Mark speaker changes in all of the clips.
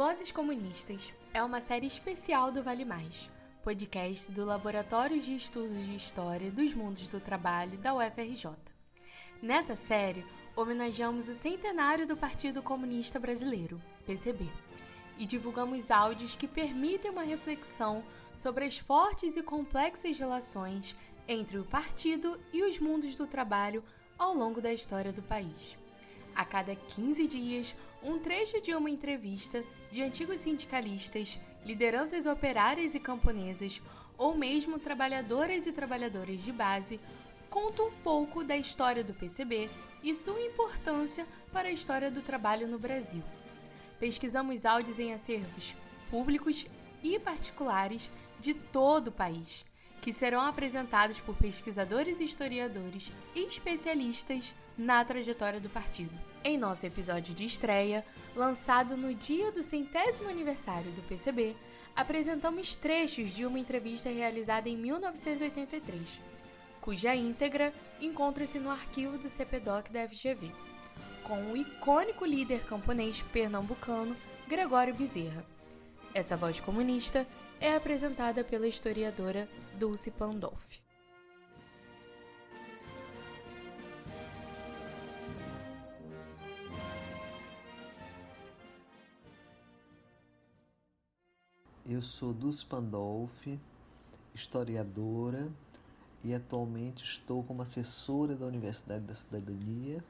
Speaker 1: Vozes Comunistas é uma série especial do Vale Mais, podcast do Laboratório de Estudos de História dos Mundos do Trabalho da UFRJ. Nessa série, homenageamos o centenário do Partido Comunista Brasileiro, PCB, e divulgamos áudios que permitem uma reflexão sobre as fortes e complexas relações entre o partido e os mundos do trabalho ao longo da história do país. A cada 15 dias, um trecho de uma entrevista de antigos sindicalistas, lideranças operárias e camponesas, ou mesmo trabalhadoras e trabalhadores de base, conta um pouco da história do PCB e sua importância para a história do trabalho no Brasil. Pesquisamos áudios em acervos públicos e particulares de todo o país, que serão apresentados por pesquisadores historiadores e especialistas na trajetória do partido. Em nosso episódio de estreia, lançado no dia do centésimo aniversário do PCB, apresentamos trechos de uma entrevista realizada em 1983, cuja íntegra encontra-se no arquivo do CPDOC da FGV, com o icônico líder camponês pernambucano Gregório Bezerra. Essa voz comunista é apresentada pela historiadora Dulce Pandolfi.
Speaker 2: Eu sou Dulce Pandolfi, historiadora, e atualmente estou como assessora da Universidade da Cidadania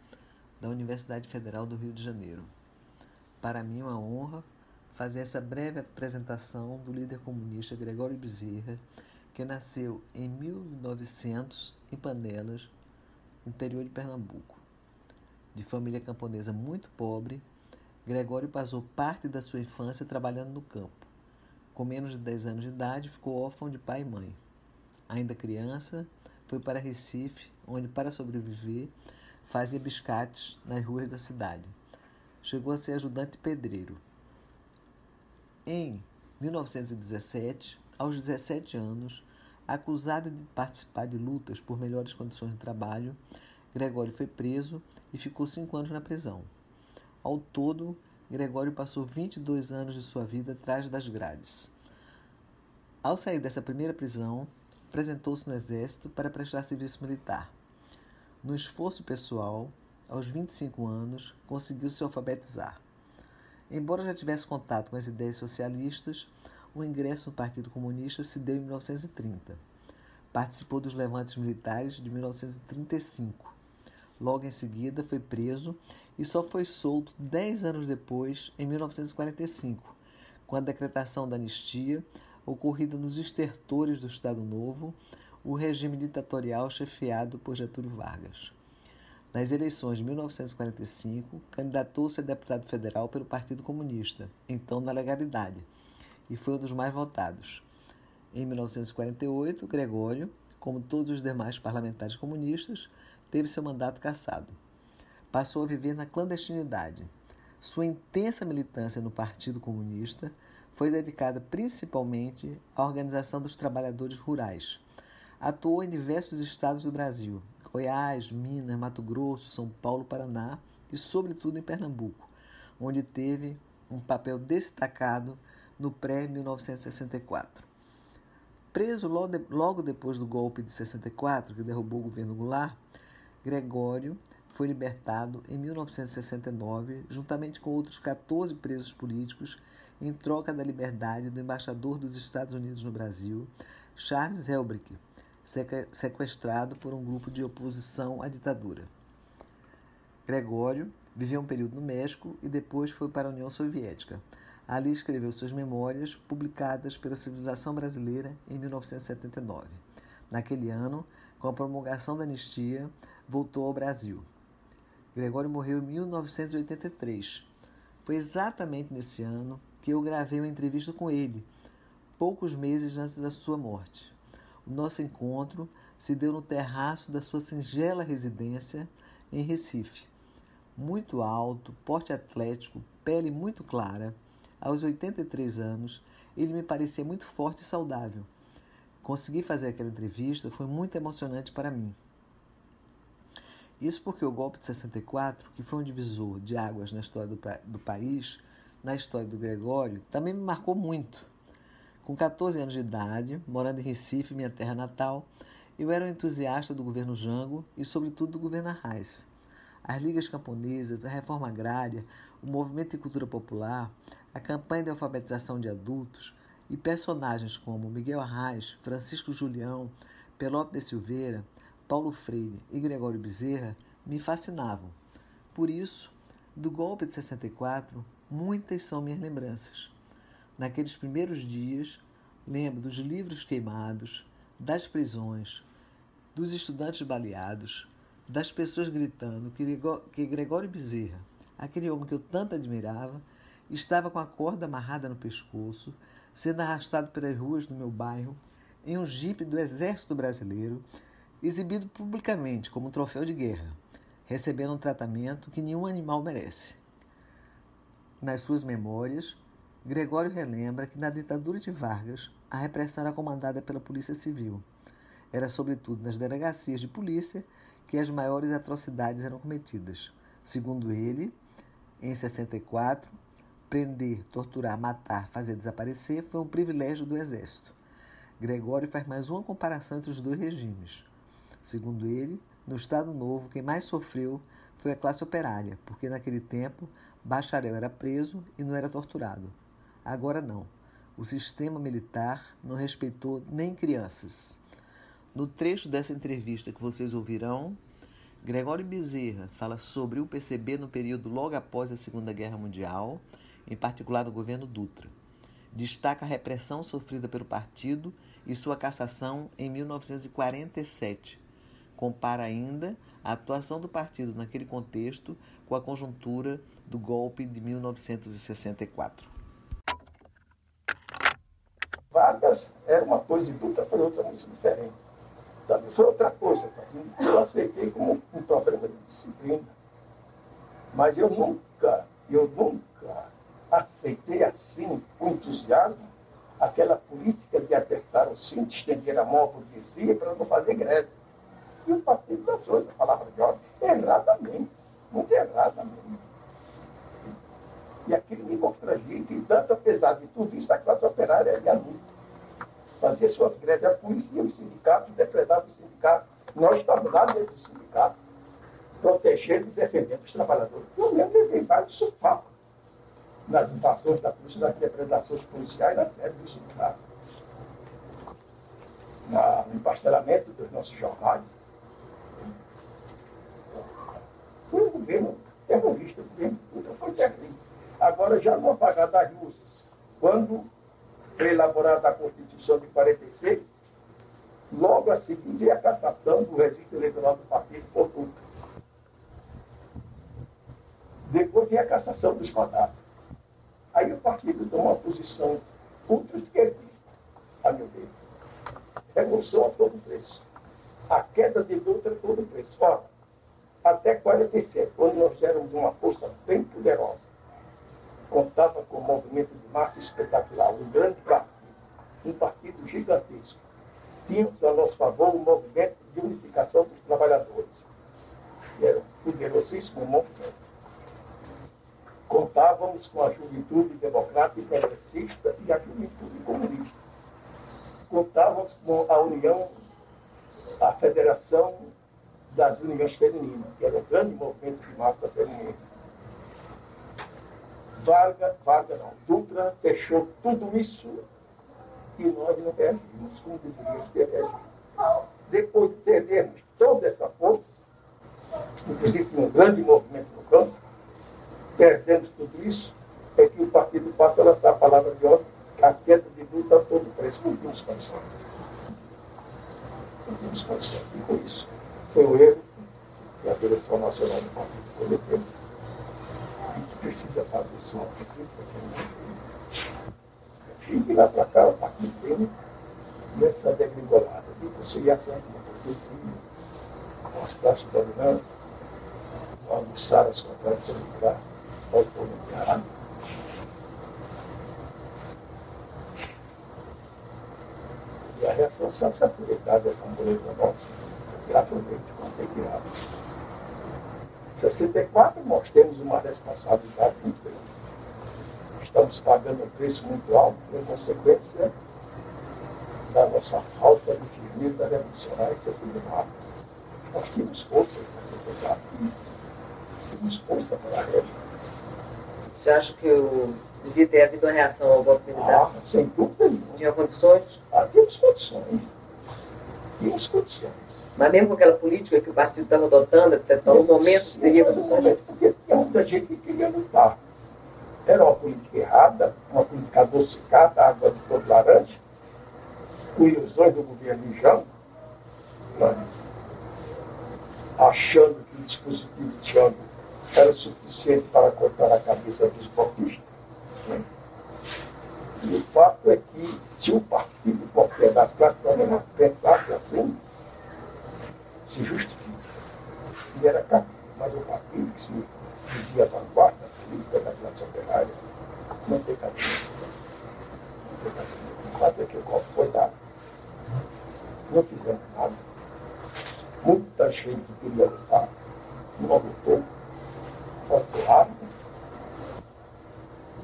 Speaker 2: da Universidade Federal do Rio de Janeiro. Para mim é uma honra fazer essa breve apresentação do líder comunista Gregório Bezerra, que nasceu em 1900 em Panelas, interior de Pernambuco. De família camponesa muito pobre, Gregório passou parte da sua infância trabalhando no campo. Com menos de 10 anos de idade, ficou órfão de pai e mãe. Ainda criança, foi para Recife, onde, para sobreviver, fazia biscates nas ruas da cidade. Chegou a ser ajudante pedreiro. Em 1917, aos 17 anos, acusado de participar de lutas por melhores condições de trabalho, Gregório foi preso e ficou cinco anos na prisão. Ao todo, Gregório passou 22 anos de sua vida atrás das grades. Ao sair dessa primeira prisão, apresentou-se no Exército para prestar serviço militar. No esforço pessoal, aos 25 anos, conseguiu se alfabetizar. Embora já tivesse contato com as ideias socialistas, o ingresso no Partido Comunista se deu em 1930. Participou dos levantes militares de 1935. Logo em seguida, foi preso e só foi solto dez anos depois, em 1945, com a decretação da anistia ocorrida nos estertores do Estado Novo, o regime ditatorial chefiado por Getúlio Vargas. Nas eleições de 1945, candidatou-se a deputado federal pelo Partido Comunista, então na legalidade, e foi um dos mais votados. Em 1948, Gregório, como todos os demais parlamentares comunistas, teve seu mandato cassado. Passou a viver na clandestinidade. Sua intensa militância no Partido Comunista foi dedicada principalmente à organização dos trabalhadores rurais. Atuou em diversos estados do Brasil, Goiás, Minas, Mato Grosso, São Paulo, Paraná e, sobretudo, em Pernambuco, onde teve um papel destacado no pré-1964. Preso logo depois do golpe de 64, que derrubou o governo Goulart, Gregório foi libertado em 1969, juntamente com outros 14 presos políticos em troca da liberdade do embaixador dos Estados Unidos no Brasil, Charles Helbrick, sequestrado por um grupo de oposição à ditadura. Gregório viveu um período no México e depois foi para a União Soviética. Ali escreveu suas memórias, publicadas pela civilização brasileira em 1979. Naquele ano, com a promulgação da anistia, voltou ao Brasil. Gregório morreu em 1983. Foi exatamente nesse ano que eu gravei uma entrevista com ele, poucos meses antes da sua morte. O nosso encontro se deu no terraço da sua singela residência em Recife. Muito alto, porte atlético, pele muito clara, aos 83 anos, ele me parecia muito forte e saudável. Conseguir fazer aquela entrevista foi muito emocionante para mim. Isso porque o golpe de 64, que foi um divisor de águas na história do, do país, na história do Gregório também me marcou muito. Com 14 anos de idade, morando em Recife, minha terra natal, eu era um entusiasta do governo Jango e, sobretudo, do governo Arraes. As ligas camponesas, a reforma agrária, o movimento de cultura popular, a campanha de alfabetização de adultos e personagens como Miguel Arraes, Francisco Julião, Pelope de Silveira, Paulo Freire e Gregório Bezerra me fascinavam. Por isso, do golpe de 64, muitas são minhas lembranças. Naqueles primeiros dias, lembro dos livros queimados, das prisões, dos estudantes baleados, das pessoas gritando que Gregório Bezerra, aquele homem que eu tanto admirava, estava com a corda amarrada no pescoço, sendo arrastado pelas ruas do meu bairro em um jipe do Exército Brasileiro, exibido publicamente como um troféu de guerra, recebendo um tratamento que nenhum animal merece. Nas suas memórias, Gregório relembra que na ditadura de Vargas, a repressão era comandada pela Polícia Civil. Era sobretudo nas delegacias de polícia que as maiores atrocidades eram cometidas. Segundo ele, em 64, prender, torturar, matar, fazer desaparecer foi um privilégio do Exército. Gregório faz mais uma comparação entre os dois regimes. Segundo ele, no Estado Novo, quem mais sofreu foi a classe operária, porque naquele tempo bacharel era preso e não era torturado. Agora não. O sistema militar não respeitou nem crianças. No trecho dessa entrevista que vocês ouvirão, Gregório Bezerra fala sobre o PCB no período logo após a Segunda Guerra Mundial, em particular do governo Dutra. Destaca a repressão sofrida pelo partido e sua cassação em 1947. Compara ainda a atuação do partido naquele contexto com a conjuntura do golpe de 1964.
Speaker 3: Vargas era uma coisa e Dutra foi outra muito diferente. Também foi outra coisa. Eu aceitei como um problema de disciplina. Mas eu nunca, eu nunca aceitei assim, com entusiasmo, aquela política de apertar o cinto, estender a mão à burguesia para não fazer greve. O Partido das Coisas, a palavra de ordem, erradamente, muito erradamente. E aquilo me constrangia, que tanto, apesar de tudo isso, a classe operária era luta. Fazia suas greves, a polícia os sindicatos depredavam os sindicatos. Nós estávamos lá dentro do sindicato, protegendo e defendendo os trabalhadores. Eu mesmo levei vários sofapos nas invasões da polícia, nas depredações policiais, na sede do sindicato. no empastelamento dos nossos jornais. Foi um governo terrorista, o governo Puta foi terrível. Agora, já no apagar das luzes, quando foi elaborada a Constituição de 46, logo a seguir a cassação do registro eleitoral do partido por tudo. Depois veio a cassação dos mandatos. Aí o partido tomou uma posição ultra-esquerdista, a meu ver. Revolução a todo preço. A queda de Dutra a todo preço. Ora, até 47, quando nós éramos uma força bem poderosa, contava com um movimento de massa espetacular, um grande partido, um partido gigantesco. Tínhamos a nosso favor um movimento de unificação dos trabalhadores, era um poderosíssimo movimento. Contávamos com a juventude democrática progressista e a juventude comunista. Contávamos com a União, a Federação das Uniões Femininas, que era um grande movimento de massa feminina. Varga, Varga não, Dutra fechou tudo isso e nós não reagimos como deveríamos ter reagido. Depois de perdermos toda essa força, inclusive um grande movimento no campo, perdemos tudo isso, é que o partido passa a lançar a palavra de ordem, a queda de Dutra a todo preço. Não temos condições. Não temos condições. E por isso, foi o erro que a direção nacional do partido cometeu. E que precisa fazer sua crítica. E de lá para cá, o partido tem nessa degringolada de conciliação com o com as classes dominantes, almoçar as contradições de classe, ao povo enterrado. E a reação sempre se aproveitar dessa moleza nossa é criado. 64, nós temos uma responsabilidade muito grande. estamos pagando um preço muito alto, em consequência da nossa falta de firmeza revolucionária que se. Nós tínhamos para ser tocado, tínhamos força para a regra.
Speaker 4: Você acha que o, devia ter havido uma reação ao golpe militar?
Speaker 3: Ah, sem dúvida nenhuma.
Speaker 4: Tinha condições?
Speaker 3: Ah, tínhamos condições. Tínhamos condições.
Speaker 4: Mas mesmo com aquela política que o partido estava adotando, etc., no momento teria condições?
Speaker 3: Porque tinha muita gente que queria lutar. Era uma política errada, uma política adocicada, água de todo laranja, com ilusões do governo de Jango, né? achando que o dispositivo de Jango era suficiente para cortar a cabeça dos golpistas. Né? E o fato é que, se o partido qualquer das classes pensasse assim, se justifica. E era capaz, mas o partido que se dizia vanguarda política da classe operária não tem cabimento. Não tem. O fato é que o golpe foi dado. Não fizemos nada. Muita gente queria lutar, não lutou, atuaram.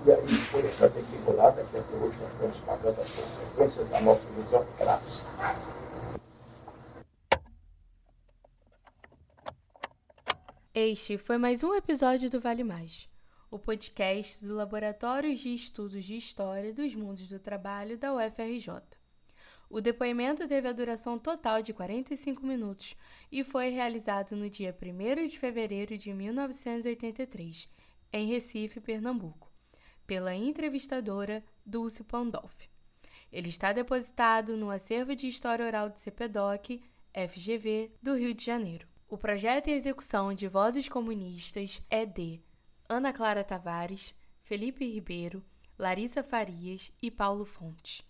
Speaker 3: E aí foi essa degringolada que até hoje nós estamos pagando as consequências da nossa ilusão crasse.
Speaker 1: Este foi mais um episódio do Vale Mais, o podcast do Laboratório de Estudos de História dos Mundos do Trabalho da UFRJ. O depoimento teve a duração total de 45 minutos e foi realizado no dia 1 de fevereiro de 1983, em Recife, Pernambuco, pela entrevistadora Dulce Pandolfi. Ele está depositado no acervo de História Oral do CPDOC, FGV, do Rio de Janeiro. O projeto e execução de Vozes Comunistas é de Ana Clara Tavares, Felipe Ribeiro, Larissa Farias e Paulo Fontes.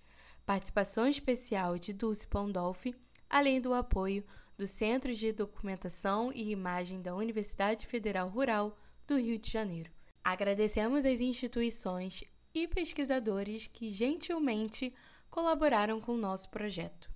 Speaker 1: Participação especial de Dulce Pandolfi, além do apoio do Centro de Documentação e Imagem da Universidade Federal Rural do Rio de Janeiro. Agradecemos às instituições e pesquisadores que gentilmente colaboraram com o nosso projeto.